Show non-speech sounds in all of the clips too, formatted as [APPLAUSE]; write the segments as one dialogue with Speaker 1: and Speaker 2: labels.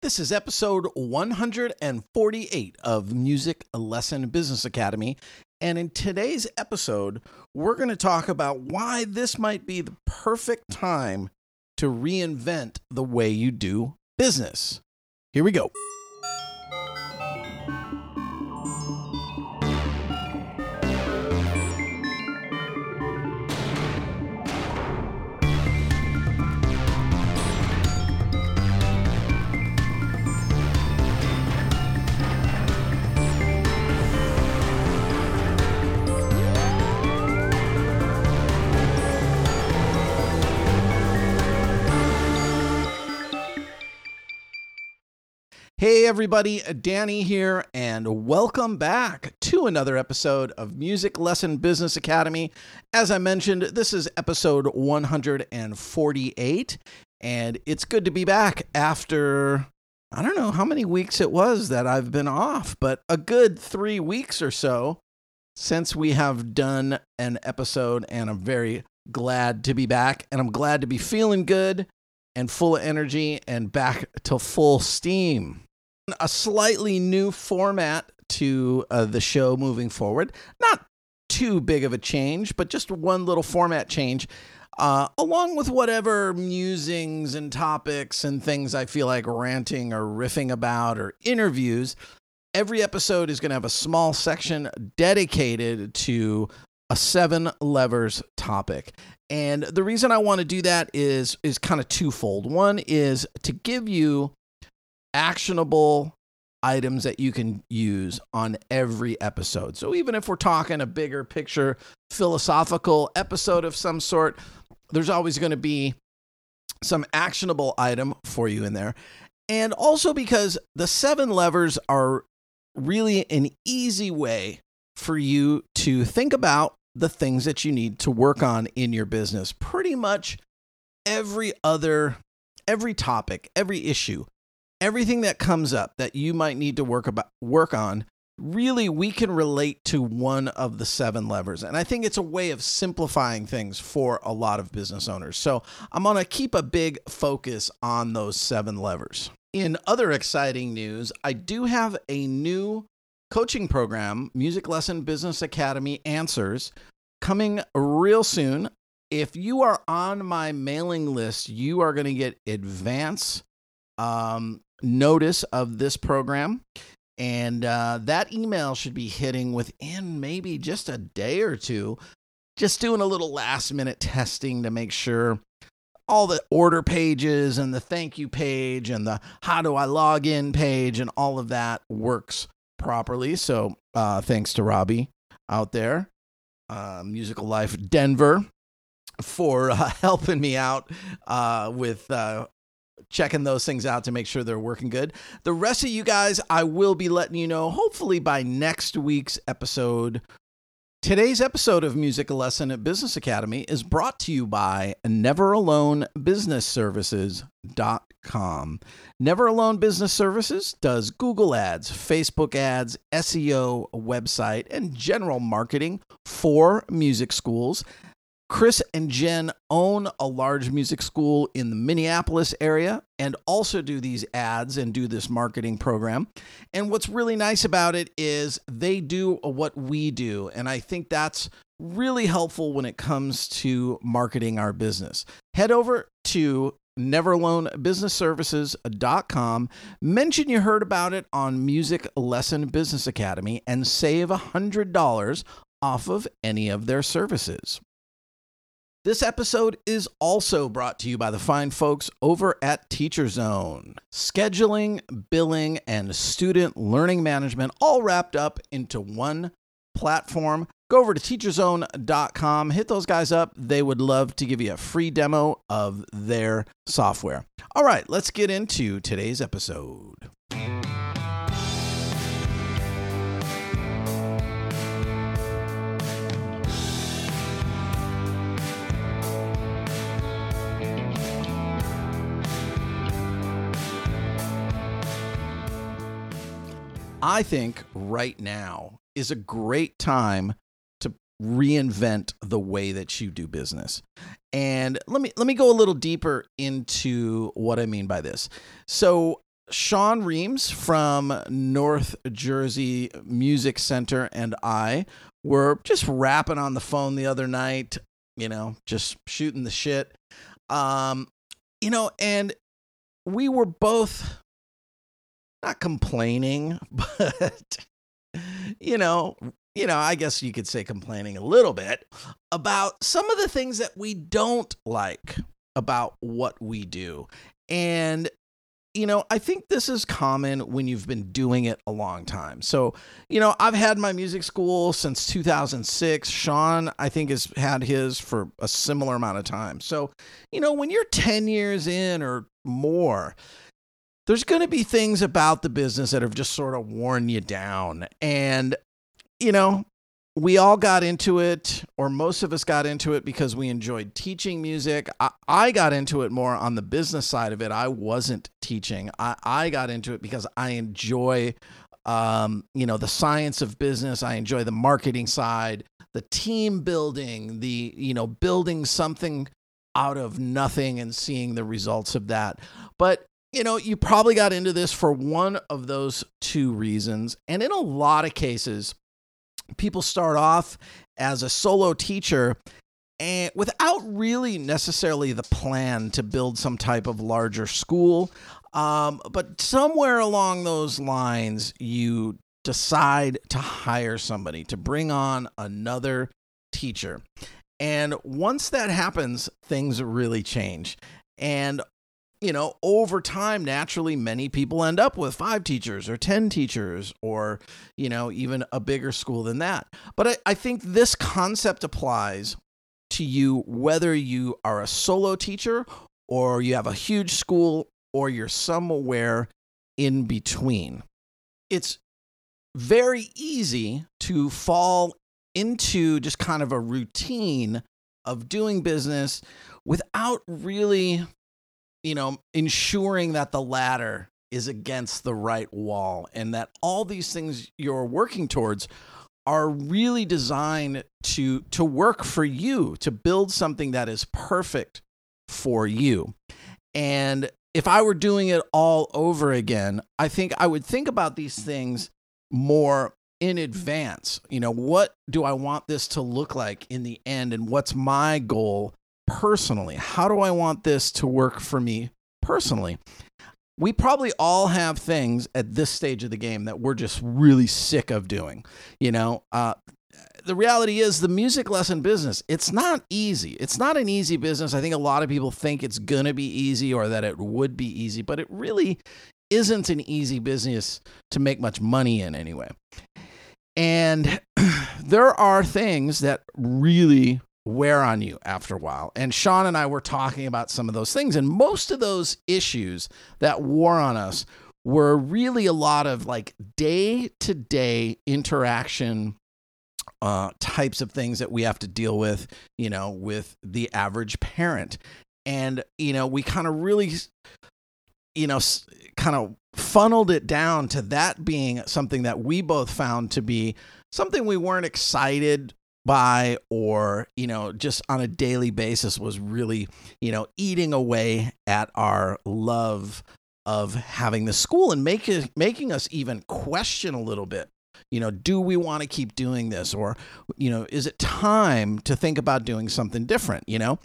Speaker 1: This is episode 148 of Music Lesson Business Academy. And in today's episode, we're going to talk about why this might be the perfect time to reinvent the way you do business. Here we go. Hey, everybody, Danny here, and welcome back to another episode of Music Lesson Business Academy. As I mentioned, this is episode 148, and it's good to be back after I don't know how many weeks it was that I've been off, but a good three weeks or so since we have done an episode, and I'm very glad to be back, and I'm glad to be feeling good and full of energy and back to full steam a slightly new format to uh, the show moving forward. Not too big of a change, but just one little format change. Uh, along with whatever musings and topics and things I feel like ranting or riffing about or interviews, every episode is going to have a small section dedicated to a seven levers topic. And the reason I want to do that is is kind of twofold. One is to give you actionable items that you can use on every episode. So even if we're talking a bigger picture philosophical episode of some sort, there's always going to be some actionable item for you in there. And also because the seven levers are really an easy way for you to think about the things that you need to work on in your business. Pretty much every other every topic, every issue everything that comes up that you might need to work about work on really we can relate to one of the seven levers. And i think it's a way of simplifying things for a lot of business owners. So i'm going to keep a big focus on those seven levers. In other exciting news i do have a new coaching program music lesson business academy answers coming real soon. If you are on my mailing list you are going to get advance um, notice of this program. And uh, that email should be hitting within maybe just a day or two. Just doing a little last minute testing to make sure all the order pages and the thank you page and the how do I log in page and all of that works properly. So uh, thanks to Robbie out there, uh, Musical Life Denver, for uh, [LAUGHS] helping me out uh, with uh, checking those things out to make sure they're working good. The rest of you guys, I will be letting you know hopefully by next week's episode. Today's episode of Music Lesson at Business Academy is brought to you by Never Alone Business Services.com. Never Alone Business Services does Google ads, Facebook ads, SEO, website, and general marketing for music schools. Chris and Jen own a large music school in the Minneapolis area and also do these ads and do this marketing program. And what's really nice about it is they do what we do. And I think that's really helpful when it comes to marketing our business. Head over to neveralonebusinessservices.com. Mention you heard about it on Music Lesson Business Academy and save $100 off of any of their services. This episode is also brought to you by the fine folks over at Teacher Zone. Scheduling, billing, and student learning management all wrapped up into one platform. Go over to teacherzone.com, hit those guys up. They would love to give you a free demo of their software. All right, let's get into today's episode. I think right now is a great time to reinvent the way that you do business. And let me let me go a little deeper into what I mean by this. So Sean Reams from North Jersey Music Center and I were just rapping on the phone the other night, you know, just shooting the shit. Um, you know, and we were both not complaining, [LAUGHS] but you know, you know, I guess you could say complaining a little bit about some of the things that we don't like about what we do. And you know, I think this is common when you've been doing it a long time. So, you know, I've had my music school since 2006. Sean, I think, has had his for a similar amount of time. So, you know, when you're 10 years in or more, there's going to be things about the business that have just sort of worn you down. And, you know, we all got into it, or most of us got into it because we enjoyed teaching music. I, I, got into it more on the business side of it. I wasn't teaching. I, I got into it because I enjoy, um, you know, the science of business. I enjoy the marketing side, the team building, the, you know, building something out of nothing and seeing the results of that. But you know, you probably got into this for one of those two reasons. And in a lot of cases, people start off as a solo teacher and without really necessarily the plan to build some type of larger school. Um, but somewhere along those lines, you decide to hire somebody to bring on another teacher. And once that happens, things really change. And you know, over time, naturally, many people end up with five teachers or 10 teachers or, you know, even a bigger school than that. But I, I think this concept applies to you whether you are a solo teacher or you have a huge school or you're somewhere in between. It's very easy to fall into just kind of a routine of doing business without really you know, ensuring that the ladder is against the right wall and that all these things you're working towards are really designed to to work for you to build something that is perfect for you. And if i were doing it all over again i think i would think about these things more in advance. You know what do i want this to look like in the end and what's my goal personally? How do I want this to work for me personally? We probably all have things at this stage of the game that we're just really sick of doing. You know, uh, the reality is the music lesson business, it's not easy. It's not an easy business. I think a lot of people think it's going to be easy or that it would be easy, but it really isn't an easy business to make much money in anyway. And [CLEARS THROAT] there are things that really wear on you after a while. And Sean and I were talking about some of those things. And most of those issues that wore on us were really a lot of like day to day interaction uh, types of things that we have to deal with, you know, with the average parent. And, you know, we kind of really, you know, kind of funneled it down to that being something that we both found to be something we weren't excited by or you know just on a daily basis was really you know eating away at our love of having the school and making making us even question a little bit you know do we want to keep doing this? Or you know is it time to think about doing something different you know?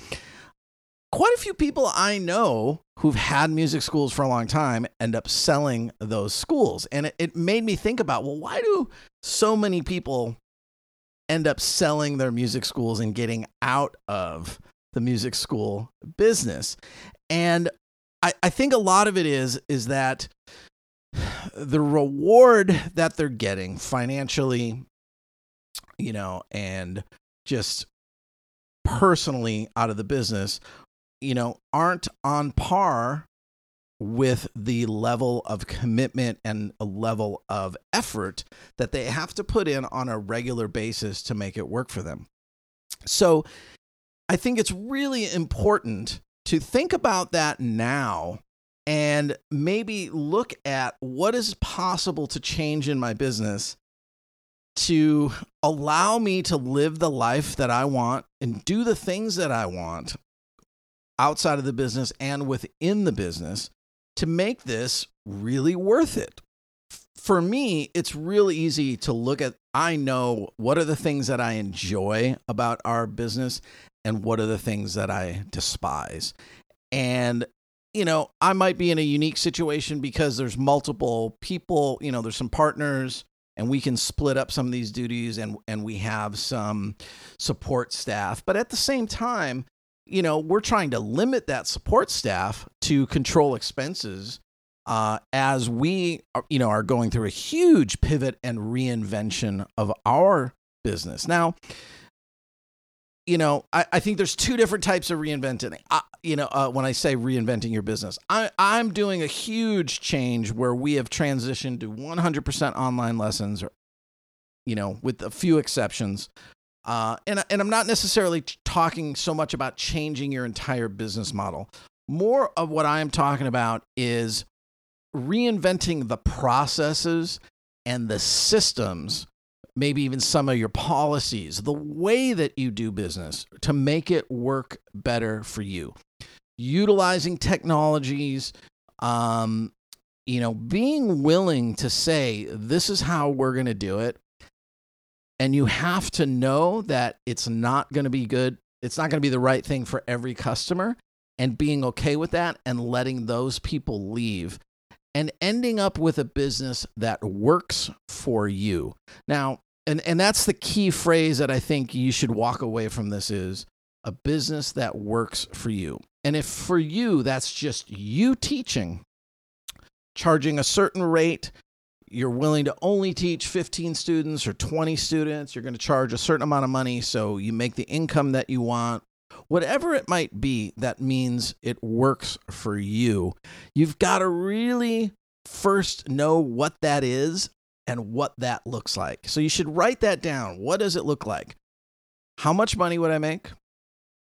Speaker 1: Quite a few people i know who've had music schools for a long time end up selling those schools. And it, it made me think about well why do so many people end up selling their music schools and getting out of the music school business. And I, I think a lot of it is is that the reward that they're getting financially, you know, and just personally out of the business, you know, aren't on par with the level of commitment and a level of effort that they have to put in on a regular basis to make it work for them. So I think it's really important to think about that now and maybe look at what is possible to change in my business to allow me to live the life that I want and do the things that I want outside of the business and within the business to make this really worth it. For me, it's really easy to look at, I know what are the things that I enjoy about our business and what are the things that I despise. And you know, I might be in a unique situation because there's multiple people, you know, there's some partners and we can split up some of these duties and and we have some support staff. But at the same time, you know, we're trying to limit that support staff to control expenses uh, as we, are, you know, are going through a huge pivot and reinvention of our business. Now, you know, I, I think there's two different types of reinventing. I, you know, uh, when I say reinventing your business, I, I'm doing a huge change where we have transitioned to 100% online lessons, or, you know, with a few exceptions. Uh, and, and I'm not necessarily talking so much about changing your entire business model. More of what I am talking about is reinventing the processes and the systems maybe even some of your policies, the way that you do business to make it work better for you. Utilizing technologies, um, you know, being willing to say, this is how we're going to do it. And you have to know that it's not going to be good. It's not going to be the right thing for every customer. And being okay with that and letting those people leave and ending up with a business that works for you. Now, and and that's the key phrase that I think you should walk away from this is a business that works for you. And if for you that's just you teaching, charging a certain rate, you're willing to only teach 15 students or 20 students, you're going to charge a certain amount of money so you make the income that you want. Whatever it might be, that means it works for you. You've got to really first know what that is and what that looks like. So you should write that down. What does it look like? How much money would I make?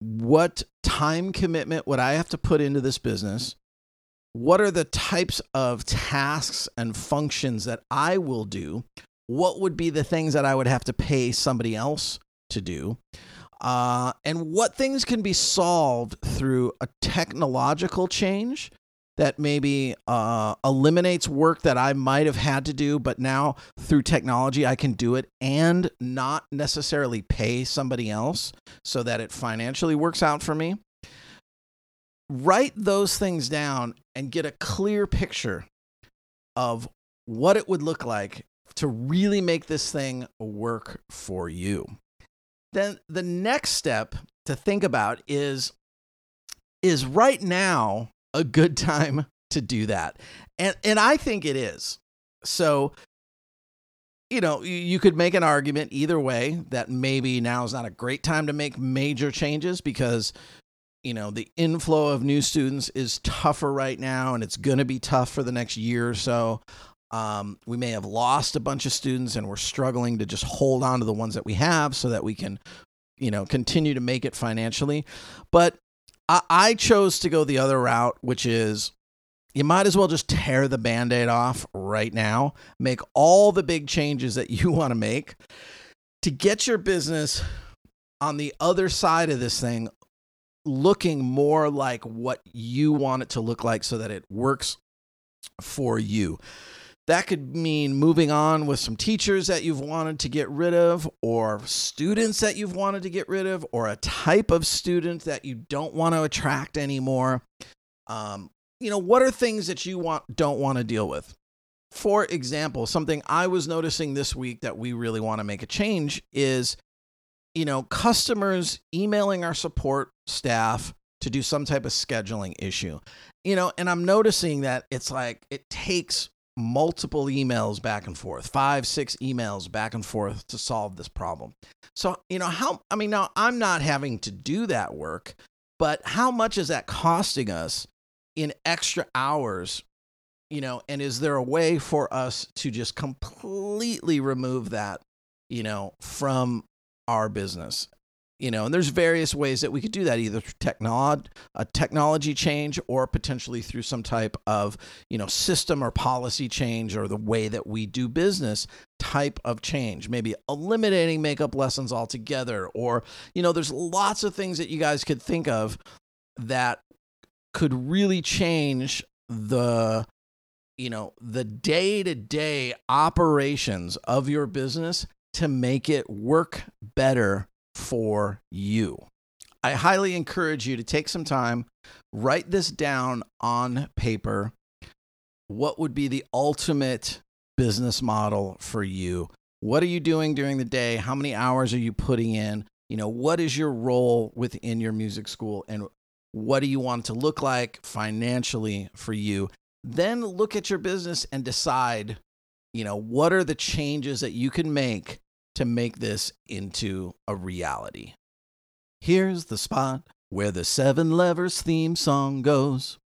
Speaker 1: What time commitment would I have to put into this business? What are the types of tasks and functions that I will do? What would be the things that I would have to pay somebody else to do? Uh, and what things can be solved through a technological change that maybe uh, eliminates work that I might have had to do, but now through technology I can do it and not necessarily pay somebody else so that it financially works out for me. Write those things down and get a clear picture of what it would look like to really make this thing work for you. Then the next step to think about is is right now a good [LAUGHS] time to do that. And and I think it is. So you know, you could make an argument either way that maybe now is not a great time to make major changes because you know, the inflow of new students is tougher right now and it's going to be tough for the next year or so. Um, we may have lost a bunch of students and we're struggling to just hold on to the ones that we have so that we can, you know, continue to make it financially. But I, I chose to go the other route, which is you might as well just tear the band aid off right now, make all the big changes that [LAUGHS] you want to make to get your business on the other side of this thing looking more like what you want it to look like so that it works for you. That could mean moving on with some teachers that you've wanted to get rid of, or students that you've wanted to get rid of, or a type of student that you don't want to attract anymore. Um, you know, what are things that you want don't want to deal with? For example, something I was noticing this week that we really want to make a change is, you know, customers emailing our support staff to do some type of scheduling issue. You know, and I'm noticing that it's like it takes multiple emails back and forth, five, six emails back and forth to solve this problem. So, you know, how, I mean, now I'm not having to do that work, but how much is that costing us in extra hours? You know, and is there a way for us to just completely remove that, you know, from our business? you know and there's various ways that we could do that either through technology a technology change or potentially through some type of you know system or policy change or the way that we do business type of change maybe eliminating makeup lessons altogether or you know there's lots of things that you guys could think of that could really change the you know, the day-to-day operations of your business to make it work better for you. I highly encourage you to take some time, write this down on paper. What would be the ultimate business model for you? What are you doing during the day? How many hours are you putting in? You know, what is your role within your music school and what do you want to look like financially for you? Then look at your business and decide, you know, what are the changes that you can make to make this into a reality. Here's the spot where the Seven Levers theme song goes.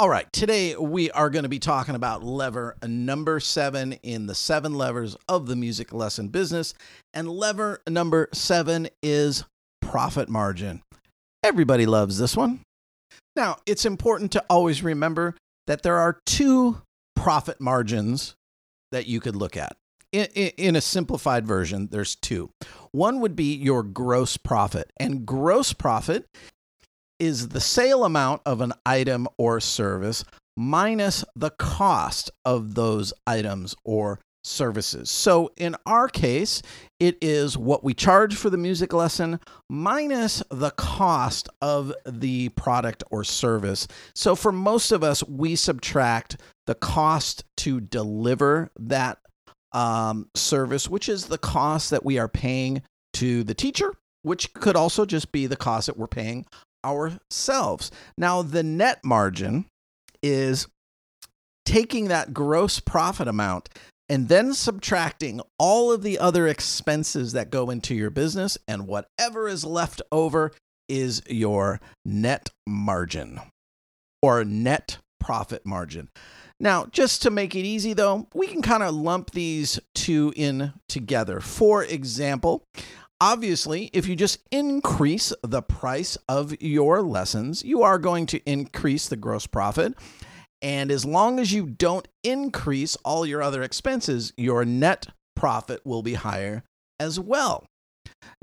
Speaker 1: All right, today we are going to be talking about lever number seven in the seven levers of the music lesson business. And lever number seven is profit margin. Everybody loves this one. Now, it's important to always remember that there are two profit margins that you could look at. In, in, a simplified version, there's two. One would be your gross profit, and gross profit is the sale amount of an item or service minus the cost of those items or services. So in our case, it is what we charge for the music lesson minus the cost of the product or service. So for most of us, we subtract the cost to deliver that um, service, which is the cost that we are paying to the teacher, which could also just be the cost that we're paying ourselves. Now, the net margin is taking that gross profit amount and then subtracting all of the other expenses that go into your business, and whatever is left over is your net margin or net profit margin. Now, just to make it easy though, we can kind of lump these two in together. For example, obviously, if you just increase the price of your lessons, you are going to increase the gross profit. And as long as you don't increase all your other expenses, your net profit will be higher as well.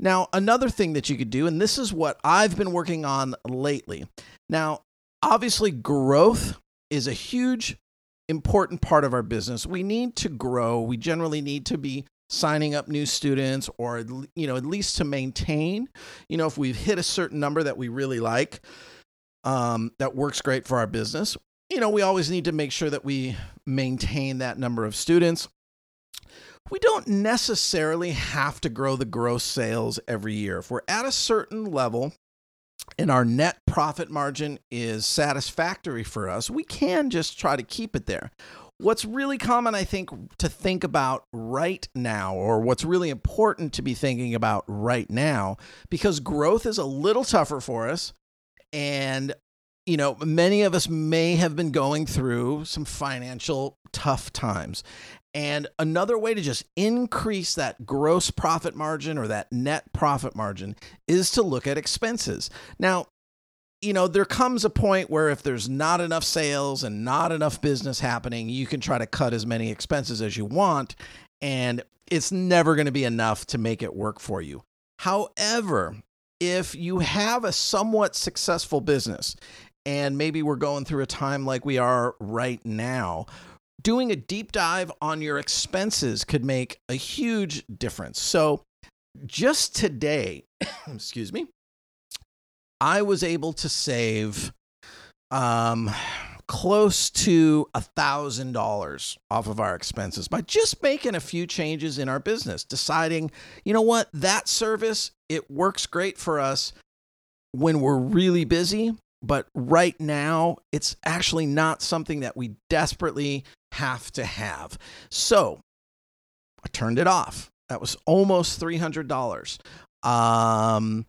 Speaker 1: Now, another thing that you could do, and this is what I've been working on lately. Now, obviously, growth is a huge, important part of our business. We need to grow. We generally need to be signing up new students or you know at least to maintain you know if we've hit a certain number that we really like um, that works great for our business you know, we always need to make sure that we maintain that number of students. We don't necessarily have to grow the gross sales every year. If we're at a certain level and our net profit margin is satisfactory for us, we can just try to keep it there. What's really common, I think, to think about right now, or what's really important to be thinking about right now, because growth is a little tougher for us and you know, many of us may have been going through some financial tough times. And another way to just increase that gross profit margin or that net profit margin is to look at expenses. Now, you know, there comes a point where if there's not enough sales and not enough business happening, you can try to cut as many expenses as you want, and it's never going to be enough to make it work for you. However, if you have a somewhat successful business and maybe we're going through a time like we are right now, doing a deep dive on your expenses could make a huge difference. So, just today, [COUGHS] excuse me, I was able to save um, close to a thousand dollars off of our expenses by just making a few changes in our business, deciding, you know what, that service, it works great for us when we're really busy but right now, it's actually not something that we desperately have to have. So I turned it off. That was almost $300. Um,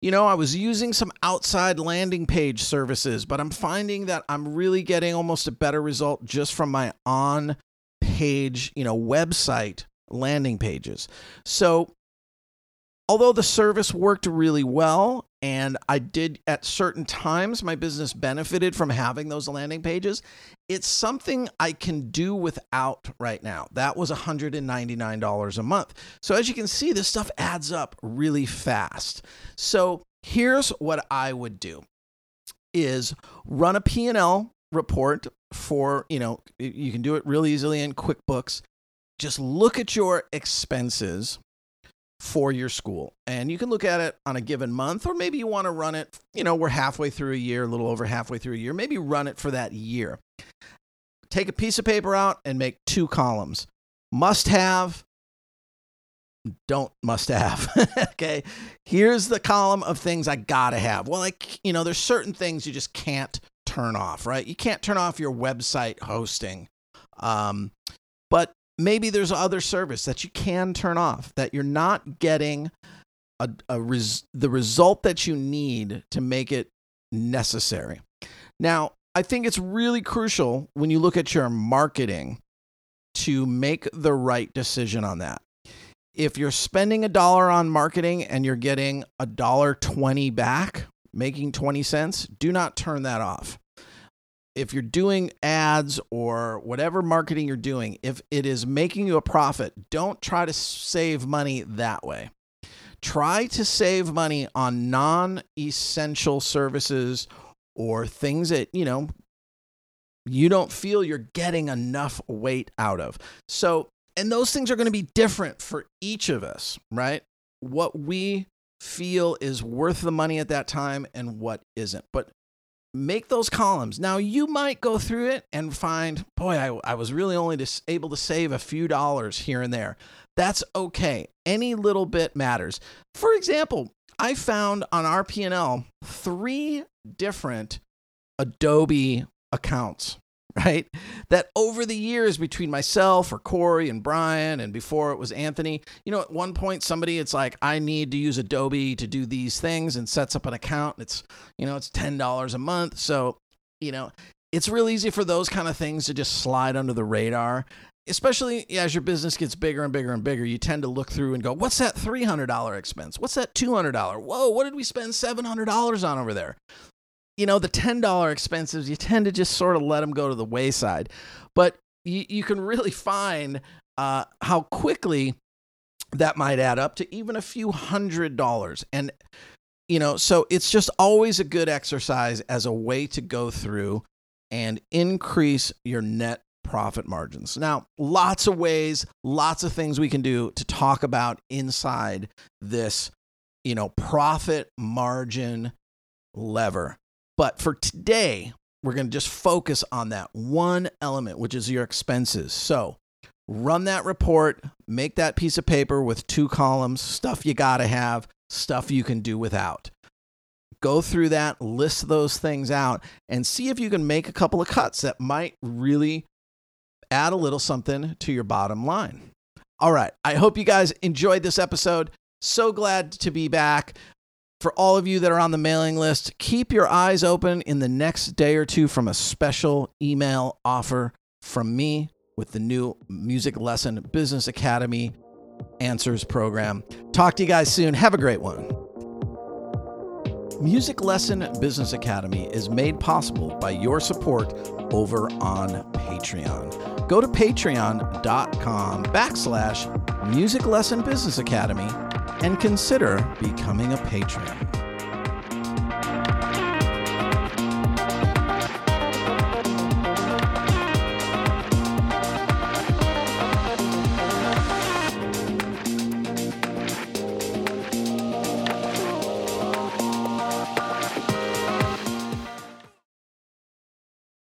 Speaker 1: you know, I was using some outside landing page services, but I'm finding that I'm really getting almost a better result just from my on page, you know, website landing pages. So although the service worked really well and I did at certain times my business benefited from having those landing pages, it's something I can do without right now. That was $199 a month. So as you can see, this stuff adds up really fast. So here's what I would do is run a P&L report for, you know, you can do it real easily in QuickBooks. Just look at your expenses for your school. And you can look at it on a given month, or maybe you want to run it, you know, we're halfway through a year, a little over halfway through a year. Maybe run it for that year. Take a piece of paper out and make two columns must have, don't must have. [LAUGHS] okay. Here's the column of things I gotta have. Well, like, you know, there's certain things you just can't turn off, right? You can't turn off your website hosting. Um, but maybe there's other service that you can turn off that you're not getting a, a res- the result that you need to make it necessary. Now, I think it's really crucial when you look at your marketing to make the right decision on that. If you're spending a dollar on marketing and you're getting a dollar 20 back, making 20 cents, do not turn that off if you're doing ads or whatever marketing you're doing, if it is making you a profit, don't try to save money that way. Try to save money on non essential services or things that, you know, you don't feel you're getting enough weight out of. So, and those things are going to be different for each of us, right? What we feel is worth the money at that time and what isn't. But make those columns. Now, you might go through it and find, boy, I, I was really only able to save a few dollars here and there. That's okay. Any little bit matters. For example, I found on our three different Adobe accounts [LAUGHS] right? That over the years between myself or Corey and Brian, and before it was Anthony, you know, at one point somebody, it's like, I need to use Adobe to do these things and sets up an account. It's, you know, it's $10 a month. So, you know, it's real easy for those kind of things to just slide under the radar. Especially as your business gets bigger and bigger and bigger, you tend to look through and go, What's that $300 expense? What's that $200? Whoa, what did we spend $700 on over there? You know, the $10 expenses, you tend to just sort of let them go to the wayside. But you, you can really find uh, how quickly that might add up to even a few hundred dollars. And, you know, so it's just always a good exercise as a way to go through and increase your net profit margins. Now, lots of ways, lots of things we can do to talk about inside this, you know, profit margin lever. But for today, we're going to just focus on that one element, which is your expenses. So run that report, make that piece of paper with two columns, stuff you got to have, stuff you can do without. Go through that, list those things out, and see if you can make a couple of cuts that might really add a little something to your bottom line. All right. I hope you guys enjoyed this episode. So glad to be back for all of you that are on the mailing list, keep your eyes open in the next day or two from a special email offer from me with the new Music Lesson Business Academy Answers program. Talk to you guys soon. Have a great one. Music Lesson Business Academy is made possible by your support over on Patreon. Go to patreon.com backslash Music Lesson Business Academy and consider becoming a patron.